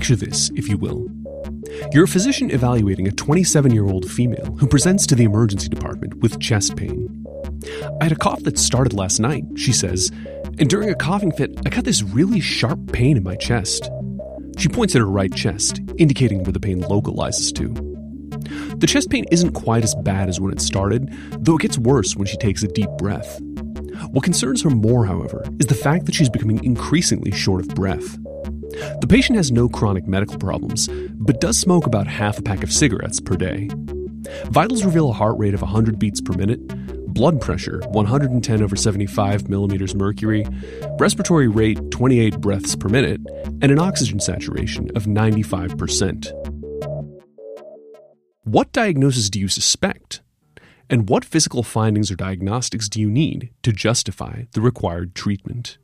Picture this, if you will. You're a physician evaluating a 27 year old female who presents to the emergency department with chest pain. I had a cough that started last night, she says, and during a coughing fit, I got this really sharp pain in my chest. She points at her right chest, indicating where the pain localizes to. The chest pain isn't quite as bad as when it started, though it gets worse when she takes a deep breath. What concerns her more, however, is the fact that she's becoming increasingly short of breath. The patient has no chronic medical problems, but does smoke about half a pack of cigarettes per day. Vitals reveal a heart rate of 100 beats per minute, blood pressure 110 over 75 millimeters mercury, respiratory rate 28 breaths per minute, and an oxygen saturation of 95%. What diagnosis do you suspect? And what physical findings or diagnostics do you need to justify the required treatment?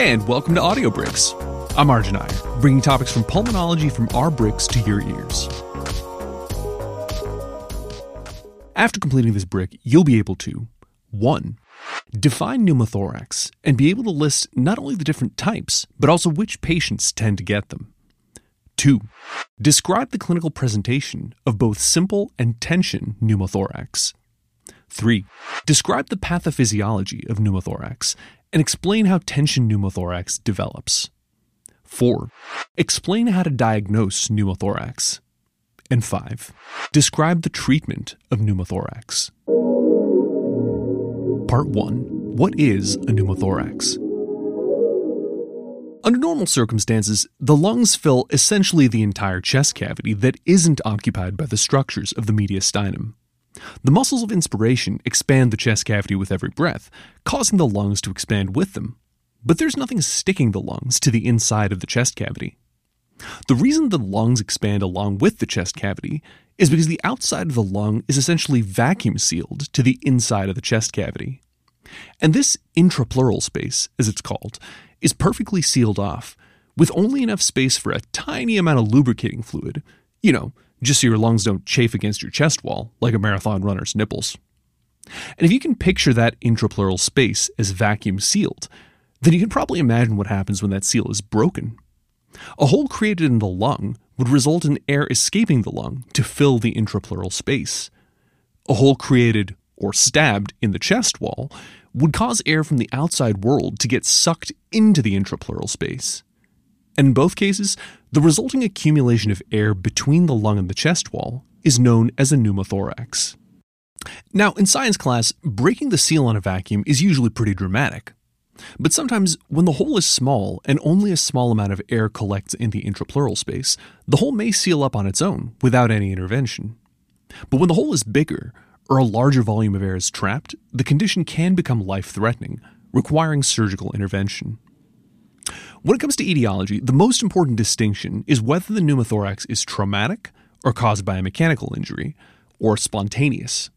And welcome to Audio Bricks. I'm Arjun Iyer, bringing topics from pulmonology from our bricks to your ears. After completing this brick, you'll be able to 1. Define pneumothorax and be able to list not only the different types, but also which patients tend to get them. 2. Describe the clinical presentation of both simple and tension pneumothorax. 3. Describe the pathophysiology of pneumothorax and explain how tension pneumothorax develops. 4. Explain how to diagnose pneumothorax. And 5. Describe the treatment of pneumothorax. Part 1 What is a pneumothorax? Under normal circumstances, the lungs fill essentially the entire chest cavity that isn't occupied by the structures of the mediastinum. The muscles of inspiration expand the chest cavity with every breath, causing the lungs to expand with them. But there's nothing sticking the lungs to the inside of the chest cavity. The reason the lungs expand along with the chest cavity is because the outside of the lung is essentially vacuum sealed to the inside of the chest cavity. And this intrapleural space, as it's called, is perfectly sealed off, with only enough space for a tiny amount of lubricating fluid, you know, just so your lungs don't chafe against your chest wall like a marathon runner's nipples. And if you can picture that intrapleural space as vacuum sealed, then you can probably imagine what happens when that seal is broken. A hole created in the lung would result in air escaping the lung to fill the intrapleural space. A hole created or stabbed in the chest wall would cause air from the outside world to get sucked into the intrapleural space. And in both cases, the resulting accumulation of air between the lung and the chest wall is known as a pneumothorax. Now, in science class, breaking the seal on a vacuum is usually pretty dramatic. But sometimes, when the hole is small and only a small amount of air collects in the intrapleural space, the hole may seal up on its own without any intervention. But when the hole is bigger, or a larger volume of air is trapped, the condition can become life threatening, requiring surgical intervention. When it comes to etiology, the most important distinction is whether the pneumothorax is traumatic or caused by a mechanical injury, or spontaneous.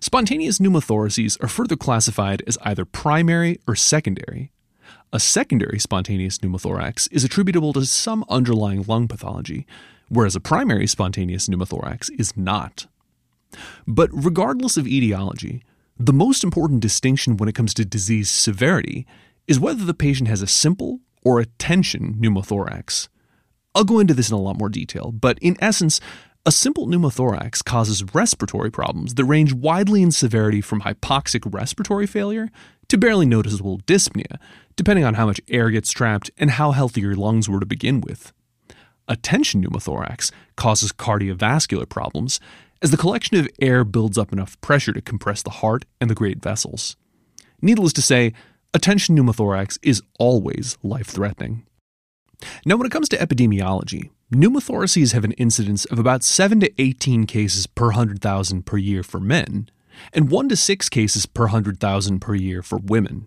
Spontaneous pneumothoraces are further classified as either primary or secondary. A secondary spontaneous pneumothorax is attributable to some underlying lung pathology, whereas a primary spontaneous pneumothorax is not. But regardless of etiology, the most important distinction when it comes to disease severity is whether the patient has a simple or a tension pneumothorax. I'll go into this in a lot more detail, but in essence, a simple pneumothorax causes respiratory problems that range widely in severity from hypoxic respiratory failure to barely noticeable dyspnea, depending on how much air gets trapped and how healthy your lungs were to begin with. A tension pneumothorax causes cardiovascular problems as the collection of air builds up enough pressure to compress the heart and the great vessels. Needless to say, a tension pneumothorax is always life threatening. Now, when it comes to epidemiology, pneumothoraces have an incidence of about 7 to 18 cases per 100,000 per year for men, and 1 to 6 cases per 100,000 per year for women.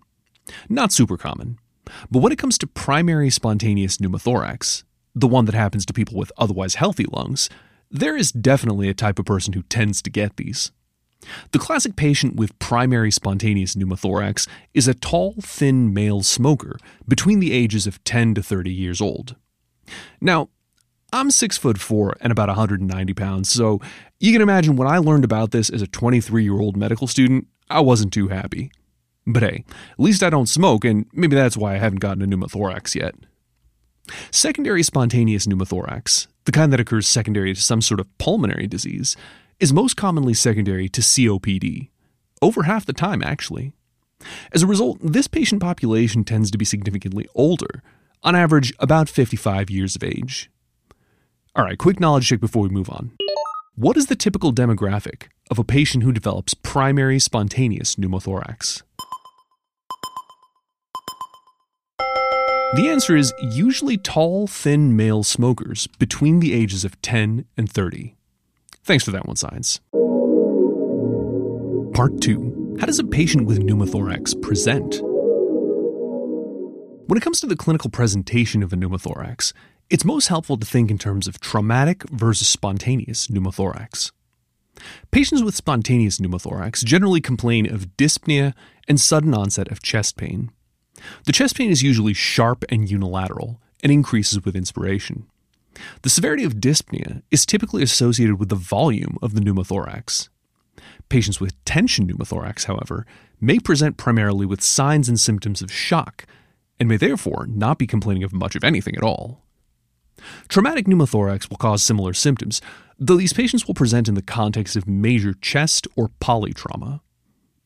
Not super common. But when it comes to primary spontaneous pneumothorax, the one that happens to people with otherwise healthy lungs, there is definitely a type of person who tends to get these. The classic patient with primary spontaneous pneumothorax is a tall, thin male smoker between the ages of 10 to 30 years old. Now, I'm 6 foot 4 and about 190 pounds, so you can imagine when I learned about this as a 23 year old medical student, I wasn't too happy. But hey, at least I don't smoke, and maybe that's why I haven't gotten a pneumothorax yet. Secondary spontaneous pneumothorax, the kind that occurs secondary to some sort of pulmonary disease, is most commonly secondary to COPD, over half the time, actually. As a result, this patient population tends to be significantly older, on average, about 55 years of age. All right, quick knowledge check before we move on. What is the typical demographic of a patient who develops primary spontaneous pneumothorax? The answer is usually tall, thin male smokers between the ages of 10 and 30. Thanks for that one, science. Part 2 How does a patient with pneumothorax present? When it comes to the clinical presentation of a pneumothorax, it's most helpful to think in terms of traumatic versus spontaneous pneumothorax. Patients with spontaneous pneumothorax generally complain of dyspnea and sudden onset of chest pain. The chest pain is usually sharp and unilateral and increases with inspiration. The severity of dyspnea is typically associated with the volume of the pneumothorax. Patients with tension pneumothorax, however, may present primarily with signs and symptoms of shock and may therefore not be complaining of much of anything at all. Traumatic pneumothorax will cause similar symptoms, though these patients will present in the context of major chest or polytrauma.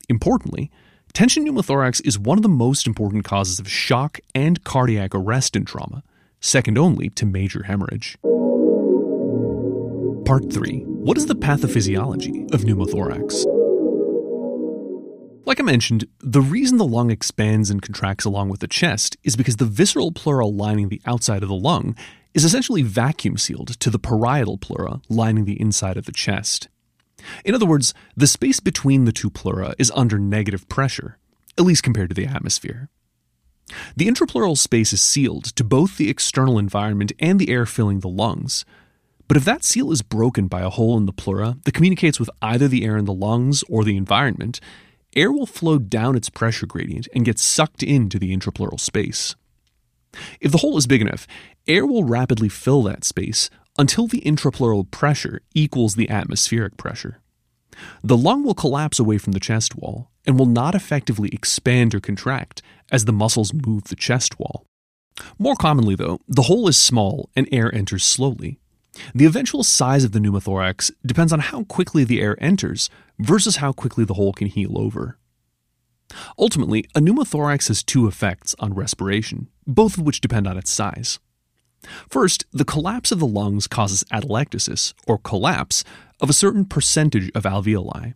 Importantly, Tension pneumothorax is one of the most important causes of shock and cardiac arrest in trauma, second only to major hemorrhage. Part 3 What is the pathophysiology of pneumothorax? Like I mentioned, the reason the lung expands and contracts along with the chest is because the visceral pleura lining the outside of the lung is essentially vacuum sealed to the parietal pleura lining the inside of the chest. In other words, the space between the two pleura is under negative pressure, at least compared to the atmosphere. The intrapleural space is sealed to both the external environment and the air filling the lungs. But if that seal is broken by a hole in the pleura that communicates with either the air in the lungs or the environment, air will flow down its pressure gradient and get sucked into the intrapleural space. If the hole is big enough, air will rapidly fill that space until the intrapleural pressure equals the atmospheric pressure. The lung will collapse away from the chest wall and will not effectively expand or contract as the muscles move the chest wall. More commonly, though, the hole is small and air enters slowly. The eventual size of the pneumothorax depends on how quickly the air enters versus how quickly the hole can heal over. Ultimately, a pneumothorax has two effects on respiration, both of which depend on its size. First, the collapse of the lungs causes atelectasis, or collapse, of a certain percentage of alveoli.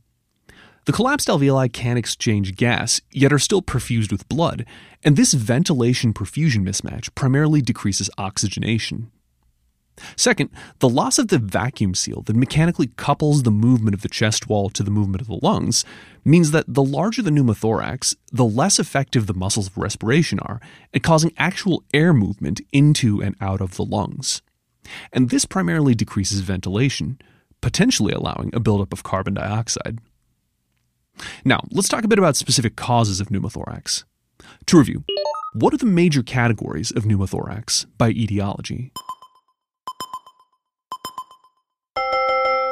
The collapsed alveoli can exchange gas, yet are still perfused with blood, and this ventilation perfusion mismatch primarily decreases oxygenation. Second, the loss of the vacuum seal that mechanically couples the movement of the chest wall to the movement of the lungs means that the larger the pneumothorax, the less effective the muscles of respiration are at causing actual air movement into and out of the lungs. And this primarily decreases ventilation, potentially allowing a buildup of carbon dioxide. Now, let's talk a bit about specific causes of pneumothorax. To review, what are the major categories of pneumothorax by etiology?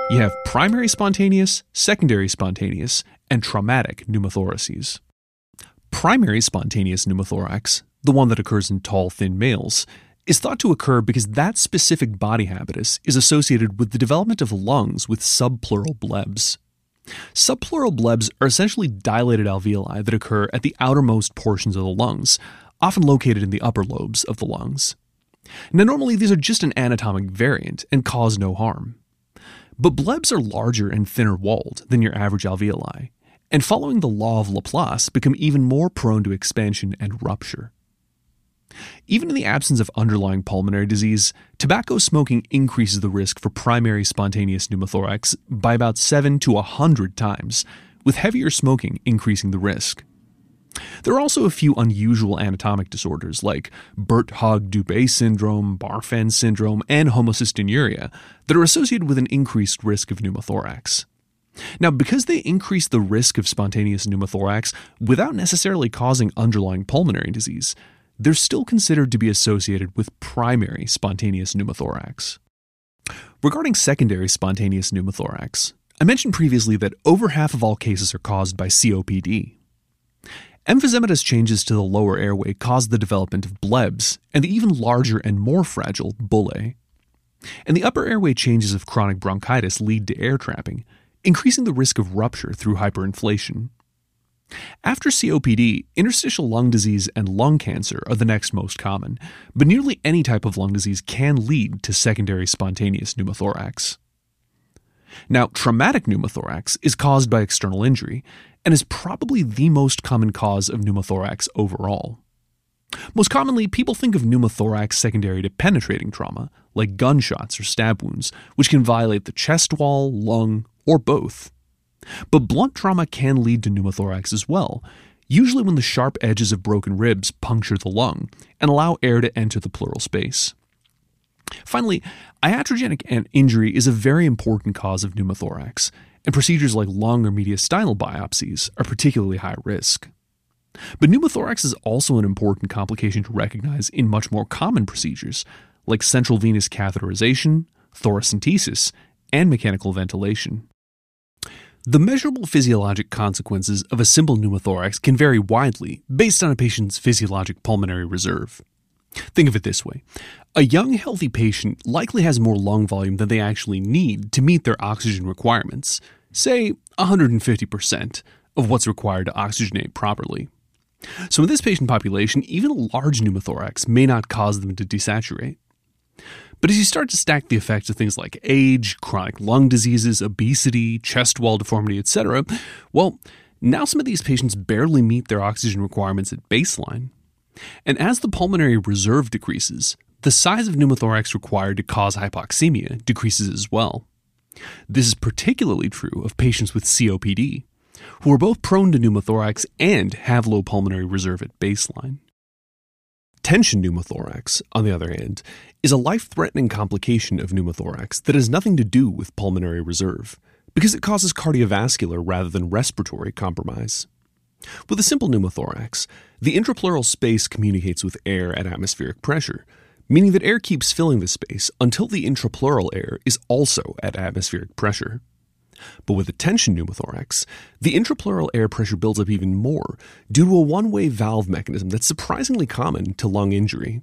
You have primary spontaneous, secondary spontaneous, and traumatic pneumothoraces. Primary spontaneous pneumothorax, the one that occurs in tall, thin males, is thought to occur because that specific body habitus is associated with the development of lungs with subpleural blebs. Subpleural blebs are essentially dilated alveoli that occur at the outermost portions of the lungs, often located in the upper lobes of the lungs. Now, normally these are just an anatomic variant and cause no harm. But blebs are larger and thinner walled than your average alveoli, and following the law of Laplace, become even more prone to expansion and rupture. Even in the absence of underlying pulmonary disease, tobacco smoking increases the risk for primary spontaneous pneumothorax by about 7 to 100 times, with heavier smoking increasing the risk. There are also a few unusual anatomic disorders like Birt-Hogg-Dubé syndrome, Marfan syndrome, and homocystinuria that are associated with an increased risk of pneumothorax. Now, because they increase the risk of spontaneous pneumothorax without necessarily causing underlying pulmonary disease, they're still considered to be associated with primary spontaneous pneumothorax. Regarding secondary spontaneous pneumothorax, I mentioned previously that over half of all cases are caused by COPD, Emphysematous changes to the lower airway cause the development of blebs and the even larger and more fragile bullae. And the upper airway changes of chronic bronchitis lead to air trapping, increasing the risk of rupture through hyperinflation. After COPD, interstitial lung disease and lung cancer are the next most common, but nearly any type of lung disease can lead to secondary spontaneous pneumothorax. Now, traumatic pneumothorax is caused by external injury and is probably the most common cause of pneumothorax overall. Most commonly, people think of pneumothorax secondary to penetrating trauma, like gunshots or stab wounds, which can violate the chest wall, lung, or both. But blunt trauma can lead to pneumothorax as well, usually when the sharp edges of broken ribs puncture the lung and allow air to enter the pleural space. Finally, iatrogenic injury is a very important cause of pneumothorax, and procedures like lung or mediastinal biopsies are particularly high risk. But pneumothorax is also an important complication to recognize in much more common procedures like central venous catheterization, thoracentesis, and mechanical ventilation. The measurable physiologic consequences of a simple pneumothorax can vary widely based on a patient's physiologic pulmonary reserve. Think of it this way a young, healthy patient likely has more lung volume than they actually need to meet their oxygen requirements, say 150% of what's required to oxygenate properly. So, in this patient population, even a large pneumothorax may not cause them to desaturate. But as you start to stack the effects of things like age, chronic lung diseases, obesity, chest wall deformity, etc., well, now some of these patients barely meet their oxygen requirements at baseline. And as the pulmonary reserve decreases, the size of pneumothorax required to cause hypoxemia decreases as well. This is particularly true of patients with COPD, who are both prone to pneumothorax and have low pulmonary reserve at baseline. Tension pneumothorax, on the other hand, is a life threatening complication of pneumothorax that has nothing to do with pulmonary reserve, because it causes cardiovascular rather than respiratory compromise. With a simple pneumothorax, the intrapleural space communicates with air at atmospheric pressure, meaning that air keeps filling the space until the intrapleural air is also at atmospheric pressure. But with a tension pneumothorax, the intrapleural air pressure builds up even more due to a one way valve mechanism that's surprisingly common to lung injury.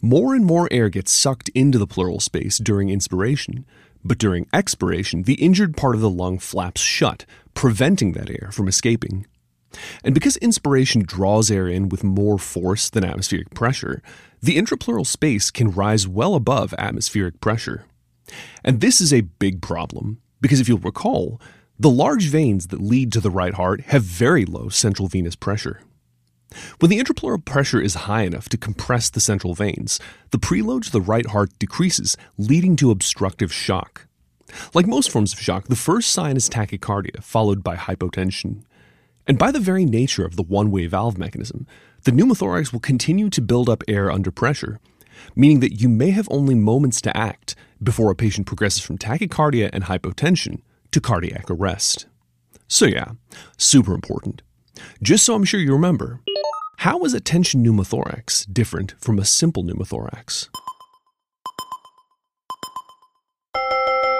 More and more air gets sucked into the pleural space during inspiration, but during expiration, the injured part of the lung flaps shut, preventing that air from escaping. And because inspiration draws air in with more force than atmospheric pressure, the intrapleural space can rise well above atmospheric pressure. And this is a big problem because if you'll recall, the large veins that lead to the right heart have very low central venous pressure. When the intrapleural pressure is high enough to compress the central veins, the preload to the right heart decreases, leading to obstructive shock. Like most forms of shock, the first sign is tachycardia, followed by hypotension. And by the very nature of the one way valve mechanism, the pneumothorax will continue to build up air under pressure, meaning that you may have only moments to act before a patient progresses from tachycardia and hypotension to cardiac arrest. So, yeah, super important. Just so I'm sure you remember, how is a tension pneumothorax different from a simple pneumothorax?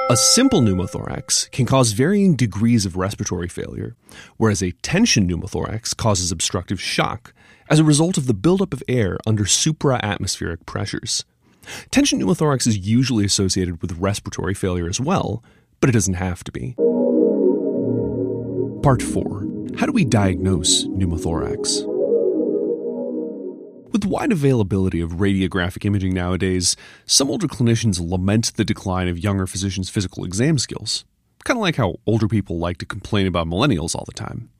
A simple pneumothorax can cause varying degrees of respiratory failure, whereas a tension pneumothorax causes obstructive shock as a result of the buildup of air under supra-atmospheric pressures. Tension pneumothorax is usually associated with respiratory failure as well, but it doesn't have to be. Part 4 How do we diagnose pneumothorax? With wide availability of radiographic imaging nowadays, some older clinicians lament the decline of younger physicians' physical exam skills. Kind of like how older people like to complain about millennials all the time.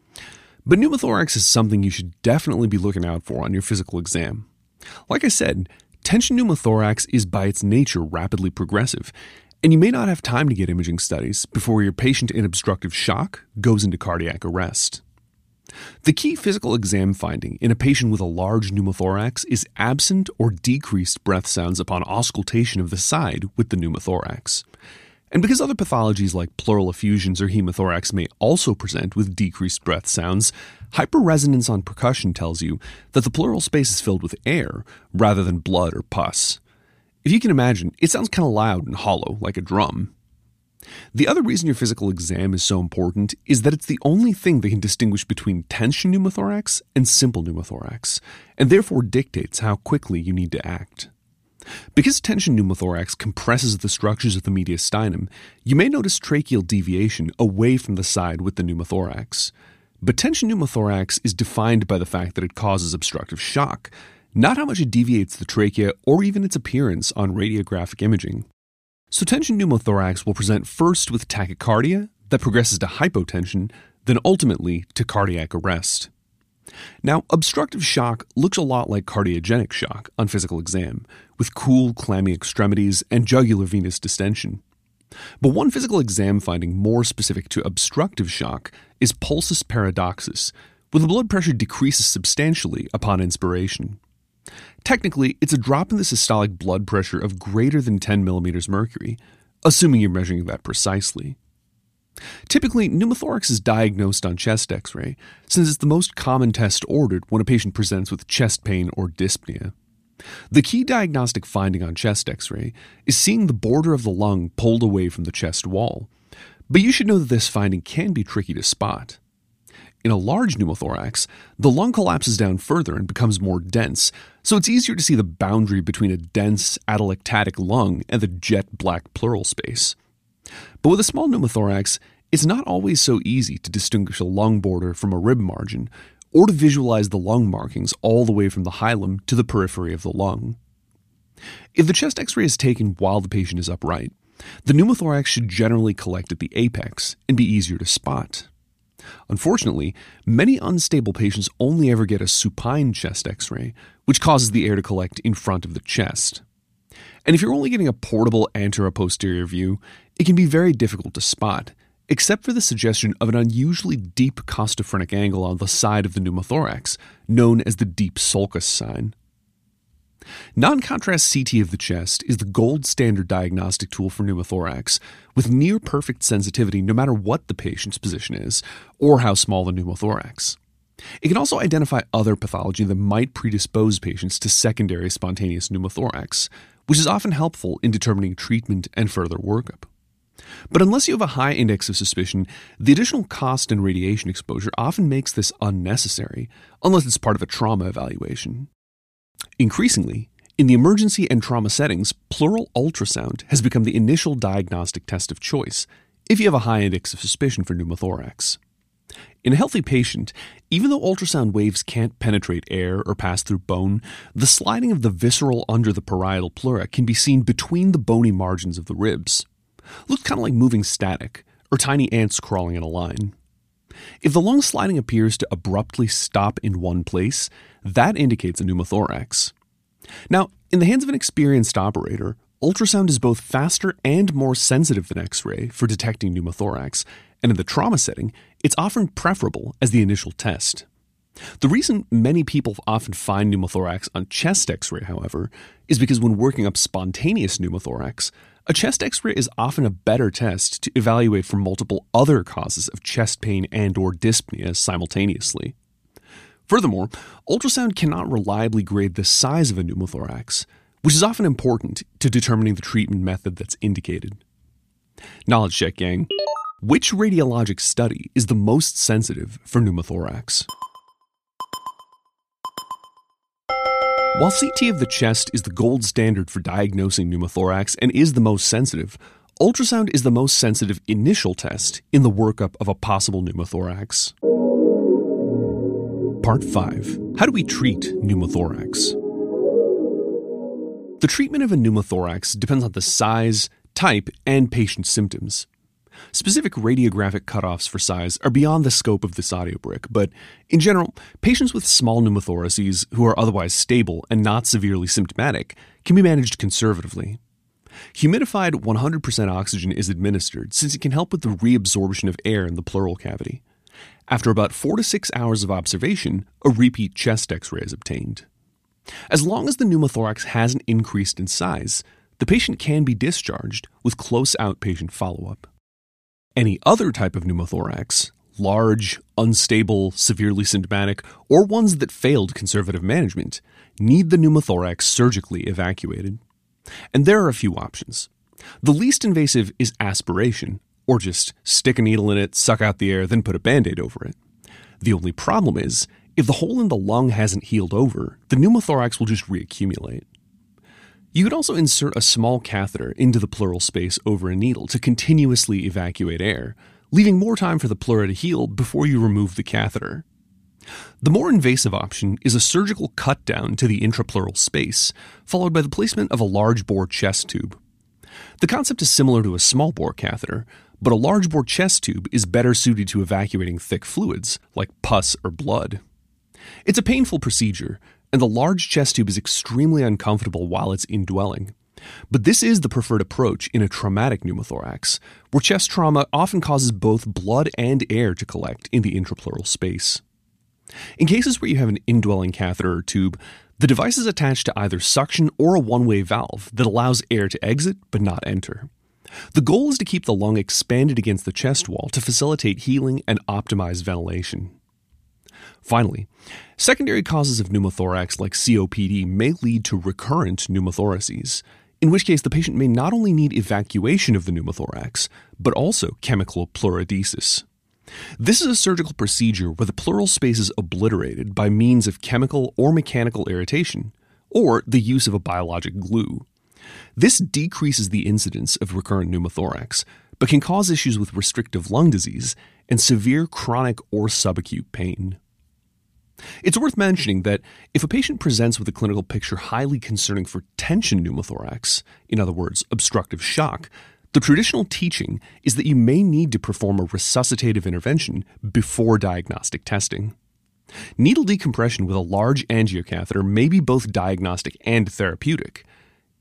But pneumothorax is something you should definitely be looking out for on your physical exam. Like I said, tension pneumothorax is by its nature rapidly progressive, and you may not have time to get imaging studies before your patient in obstructive shock goes into cardiac arrest. The key physical exam finding in a patient with a large pneumothorax is absent or decreased breath sounds upon auscultation of the side with the pneumothorax. And because other pathologies like pleural effusions or hemothorax may also present with decreased breath sounds, hyperresonance on percussion tells you that the pleural space is filled with air rather than blood or pus. If you can imagine, it sounds kind of loud and hollow, like a drum. The other reason your physical exam is so important is that it's the only thing that can distinguish between tension pneumothorax and simple pneumothorax, and therefore dictates how quickly you need to act. Because tension pneumothorax compresses the structures of the mediastinum, you may notice tracheal deviation away from the side with the pneumothorax. But tension pneumothorax is defined by the fact that it causes obstructive shock, not how much it deviates the trachea or even its appearance on radiographic imaging. So, tension pneumothorax will present first with tachycardia that progresses to hypotension, then ultimately to cardiac arrest. Now, obstructive shock looks a lot like cardiogenic shock on physical exam, with cool, clammy extremities and jugular venous distension. But one physical exam finding more specific to obstructive shock is pulsus paradoxus, where the blood pressure decreases substantially upon inspiration. Technically, it's a drop in the systolic blood pressure of greater than 10 millimeters mercury, assuming you're measuring that precisely. Typically, pneumothorax is diagnosed on chest x ray, since it's the most common test ordered when a patient presents with chest pain or dyspnea. The key diagnostic finding on chest x ray is seeing the border of the lung pulled away from the chest wall, but you should know that this finding can be tricky to spot. In a large pneumothorax, the lung collapses down further and becomes more dense, so it's easier to see the boundary between a dense atelectatic lung and the jet black pleural space. But with a small pneumothorax, it's not always so easy to distinguish a lung border from a rib margin, or to visualize the lung markings all the way from the hilum to the periphery of the lung. If the chest x ray is taken while the patient is upright, the pneumothorax should generally collect at the apex and be easier to spot. Unfortunately, many unstable patients only ever get a supine chest x ray, which causes the air to collect in front of the chest. And if you're only getting a portable anteroposterior view, it can be very difficult to spot, except for the suggestion of an unusually deep costophrenic angle on the side of the pneumothorax, known as the deep sulcus sign. Non contrast CT of the chest is the gold standard diagnostic tool for pneumothorax, with near perfect sensitivity no matter what the patient's position is or how small the pneumothorax. It can also identify other pathology that might predispose patients to secondary spontaneous pneumothorax, which is often helpful in determining treatment and further workup. But unless you have a high index of suspicion, the additional cost and radiation exposure often makes this unnecessary, unless it's part of a trauma evaluation. Increasingly, in the emergency and trauma settings, pleural ultrasound has become the initial diagnostic test of choice if you have a high index of suspicion for pneumothorax. In a healthy patient, even though ultrasound waves can't penetrate air or pass through bone, the sliding of the visceral under the parietal pleura can be seen between the bony margins of the ribs. Looks kind of like moving static, or tiny ants crawling in a line. If the lung sliding appears to abruptly stop in one place, that indicates a pneumothorax. Now, in the hands of an experienced operator, ultrasound is both faster and more sensitive than X ray for detecting pneumothorax, and in the trauma setting, it's often preferable as the initial test. The reason many people often find pneumothorax on chest x ray, however, is because when working up spontaneous pneumothorax, a chest x-ray is often a better test to evaluate for multiple other causes of chest pain and or dyspnea simultaneously. Furthermore, ultrasound cannot reliably grade the size of a pneumothorax, which is often important to determining the treatment method that's indicated. Knowledge check, gang. Which radiologic study is the most sensitive for pneumothorax? While CT of the chest is the gold standard for diagnosing pneumothorax and is the most sensitive, ultrasound is the most sensitive initial test in the workup of a possible pneumothorax. Part 5 How do we treat pneumothorax? The treatment of a pneumothorax depends on the size, type, and patient symptoms. Specific radiographic cutoffs for size are beyond the scope of this audio brick, but in general, patients with small pneumothoraces who are otherwise stable and not severely symptomatic can be managed conservatively. Humidified 100% oxygen is administered since it can help with the reabsorption of air in the pleural cavity. After about 4 to 6 hours of observation, a repeat chest x ray is obtained. As long as the pneumothorax hasn't increased in size, the patient can be discharged with close outpatient follow up. Any other type of pneumothorax, large, unstable, severely symptomatic, or ones that failed conservative management, need the pneumothorax surgically evacuated. And there are a few options. The least invasive is aspiration, or just stick a needle in it, suck out the air, then put a band aid over it. The only problem is, if the hole in the lung hasn't healed over, the pneumothorax will just reaccumulate. You could also insert a small catheter into the pleural space over a needle to continuously evacuate air, leaving more time for the pleura to heal before you remove the catheter. The more invasive option is a surgical cut down to the intrapleural space, followed by the placement of a large bore chest tube. The concept is similar to a small bore catheter, but a large bore chest tube is better suited to evacuating thick fluids, like pus or blood. It's a painful procedure, and the large chest tube is extremely uncomfortable while it's indwelling. But this is the preferred approach in a traumatic pneumothorax, where chest trauma often causes both blood and air to collect in the intrapleural space. In cases where you have an indwelling catheter or tube, the device is attached to either suction or a one way valve that allows air to exit but not enter. The goal is to keep the lung expanded against the chest wall to facilitate healing and optimize ventilation. Finally, secondary causes of pneumothorax like COPD may lead to recurrent pneumothoraces, in which case the patient may not only need evacuation of the pneumothorax, but also chemical pleurodesis. This is a surgical procedure where the pleural space is obliterated by means of chemical or mechanical irritation, or the use of a biologic glue. This decreases the incidence of recurrent pneumothorax, but can cause issues with restrictive lung disease and severe chronic or subacute pain. It's worth mentioning that if a patient presents with a clinical picture highly concerning for tension pneumothorax, in other words, obstructive shock, the traditional teaching is that you may need to perform a resuscitative intervention before diagnostic testing. Needle decompression with a large angiocatheter may be both diagnostic and therapeutic.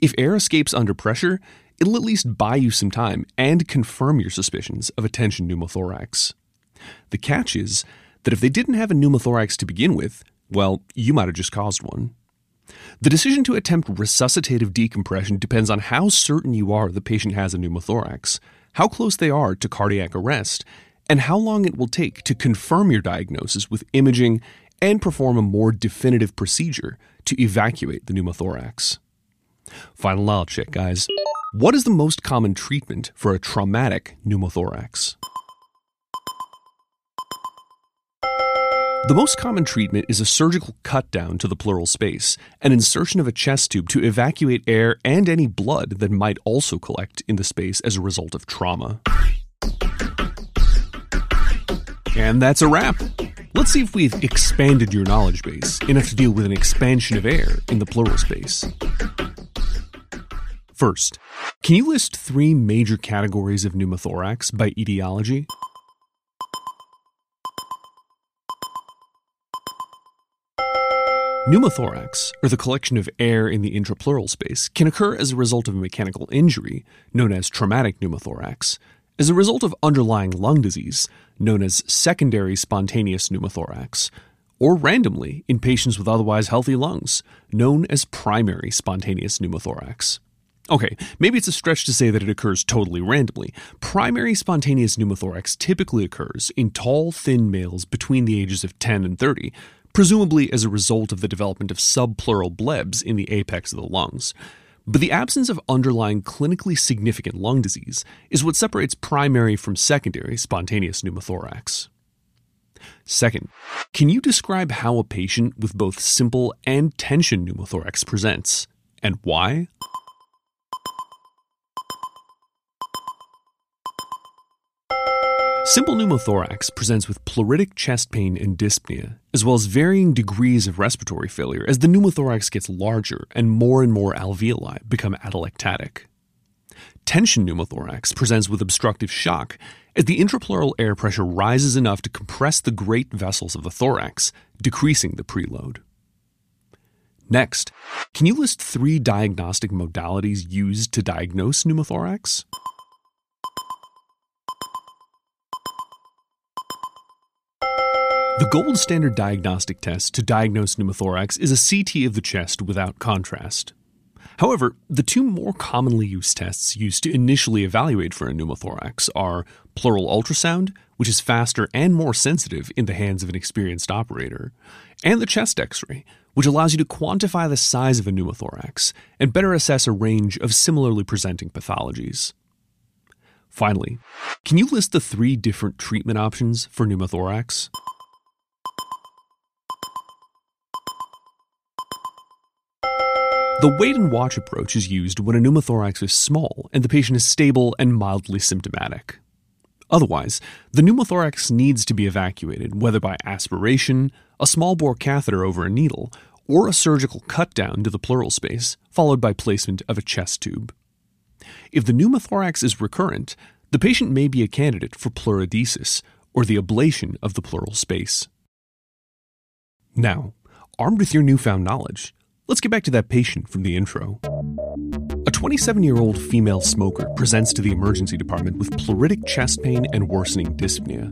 If air escapes under pressure, it'll at least buy you some time and confirm your suspicions of a tension pneumothorax. The catch is that if they didn't have a pneumothorax to begin with, well, you might have just caused one. The decision to attempt resuscitative decompression depends on how certain you are the patient has a pneumothorax, how close they are to cardiac arrest, and how long it will take to confirm your diagnosis with imaging and perform a more definitive procedure to evacuate the pneumothorax. Final knowledge check, guys. What is the most common treatment for a traumatic pneumothorax? The most common treatment is a surgical cut down to the pleural space, an insertion of a chest tube to evacuate air and any blood that might also collect in the space as a result of trauma. And that's a wrap. Let's see if we've expanded your knowledge base enough to deal with an expansion of air in the pleural space. First, can you list three major categories of pneumothorax by etiology? Pneumothorax, or the collection of air in the intrapleural space, can occur as a result of a mechanical injury, known as traumatic pneumothorax, as a result of underlying lung disease, known as secondary spontaneous pneumothorax, or randomly in patients with otherwise healthy lungs, known as primary spontaneous pneumothorax. Okay, maybe it's a stretch to say that it occurs totally randomly. Primary spontaneous pneumothorax typically occurs in tall, thin males between the ages of 10 and 30, presumably as a result of the development of subpleural blebs in the apex of the lungs. But the absence of underlying clinically significant lung disease is what separates primary from secondary spontaneous pneumothorax. Second, can you describe how a patient with both simple and tension pneumothorax presents, and why? Simple pneumothorax presents with pleuritic chest pain and dyspnea, as well as varying degrees of respiratory failure as the pneumothorax gets larger and more and more alveoli become atelectatic. Tension pneumothorax presents with obstructive shock as the intrapleural air pressure rises enough to compress the great vessels of the thorax, decreasing the preload. Next, can you list three diagnostic modalities used to diagnose pneumothorax? The gold standard diagnostic test to diagnose pneumothorax is a CT of the chest without contrast. However, the two more commonly used tests used to initially evaluate for a pneumothorax are pleural ultrasound, which is faster and more sensitive in the hands of an experienced operator, and the chest x ray, which allows you to quantify the size of a pneumothorax and better assess a range of similarly presenting pathologies. Finally, can you list the three different treatment options for pneumothorax? The wait and watch approach is used when a pneumothorax is small and the patient is stable and mildly symptomatic. Otherwise, the pneumothorax needs to be evacuated, whether by aspiration, a small bore catheter over a needle, or a surgical cut down to the pleural space, followed by placement of a chest tube. If the pneumothorax is recurrent, the patient may be a candidate for pleurodesis, or the ablation of the pleural space. Now, armed with your newfound knowledge, Let's get back to that patient from the intro. A 27 year old female smoker presents to the emergency department with pleuritic chest pain and worsening dyspnea.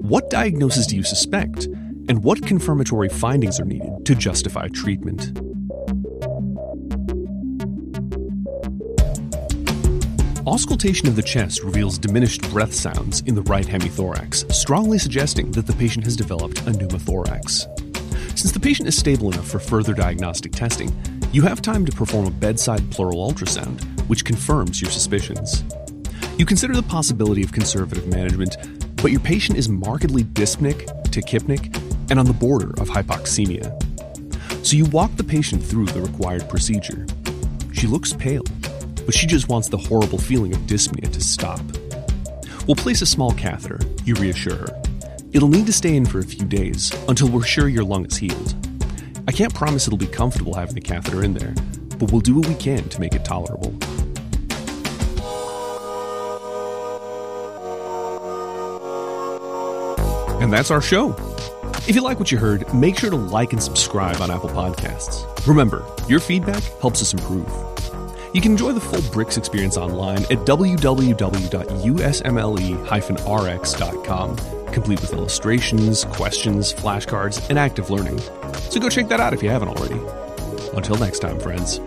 What diagnosis do you suspect, and what confirmatory findings are needed to justify treatment? Auscultation of the chest reveals diminished breath sounds in the right hemithorax, strongly suggesting that the patient has developed a pneumothorax. Since the patient is stable enough for further diagnostic testing, you have time to perform a bedside pleural ultrasound, which confirms your suspicions. You consider the possibility of conservative management, but your patient is markedly dyspneic, tachypneic, and on the border of hypoxemia. So you walk the patient through the required procedure. She looks pale, but she just wants the horrible feeling of dyspnea to stop. We'll place a small catheter, you reassure her. It'll need to stay in for a few days until we're sure your lung is healed. I can't promise it'll be comfortable having the catheter in there, but we'll do what we can to make it tolerable. And that's our show. If you like what you heard, make sure to like and subscribe on Apple Podcasts. Remember, your feedback helps us improve. You can enjoy the full Bricks experience online at www.usmle-rx.com complete with illustrations, questions, flashcards, and active learning. So go check that out if you haven't already. Until next time, friends.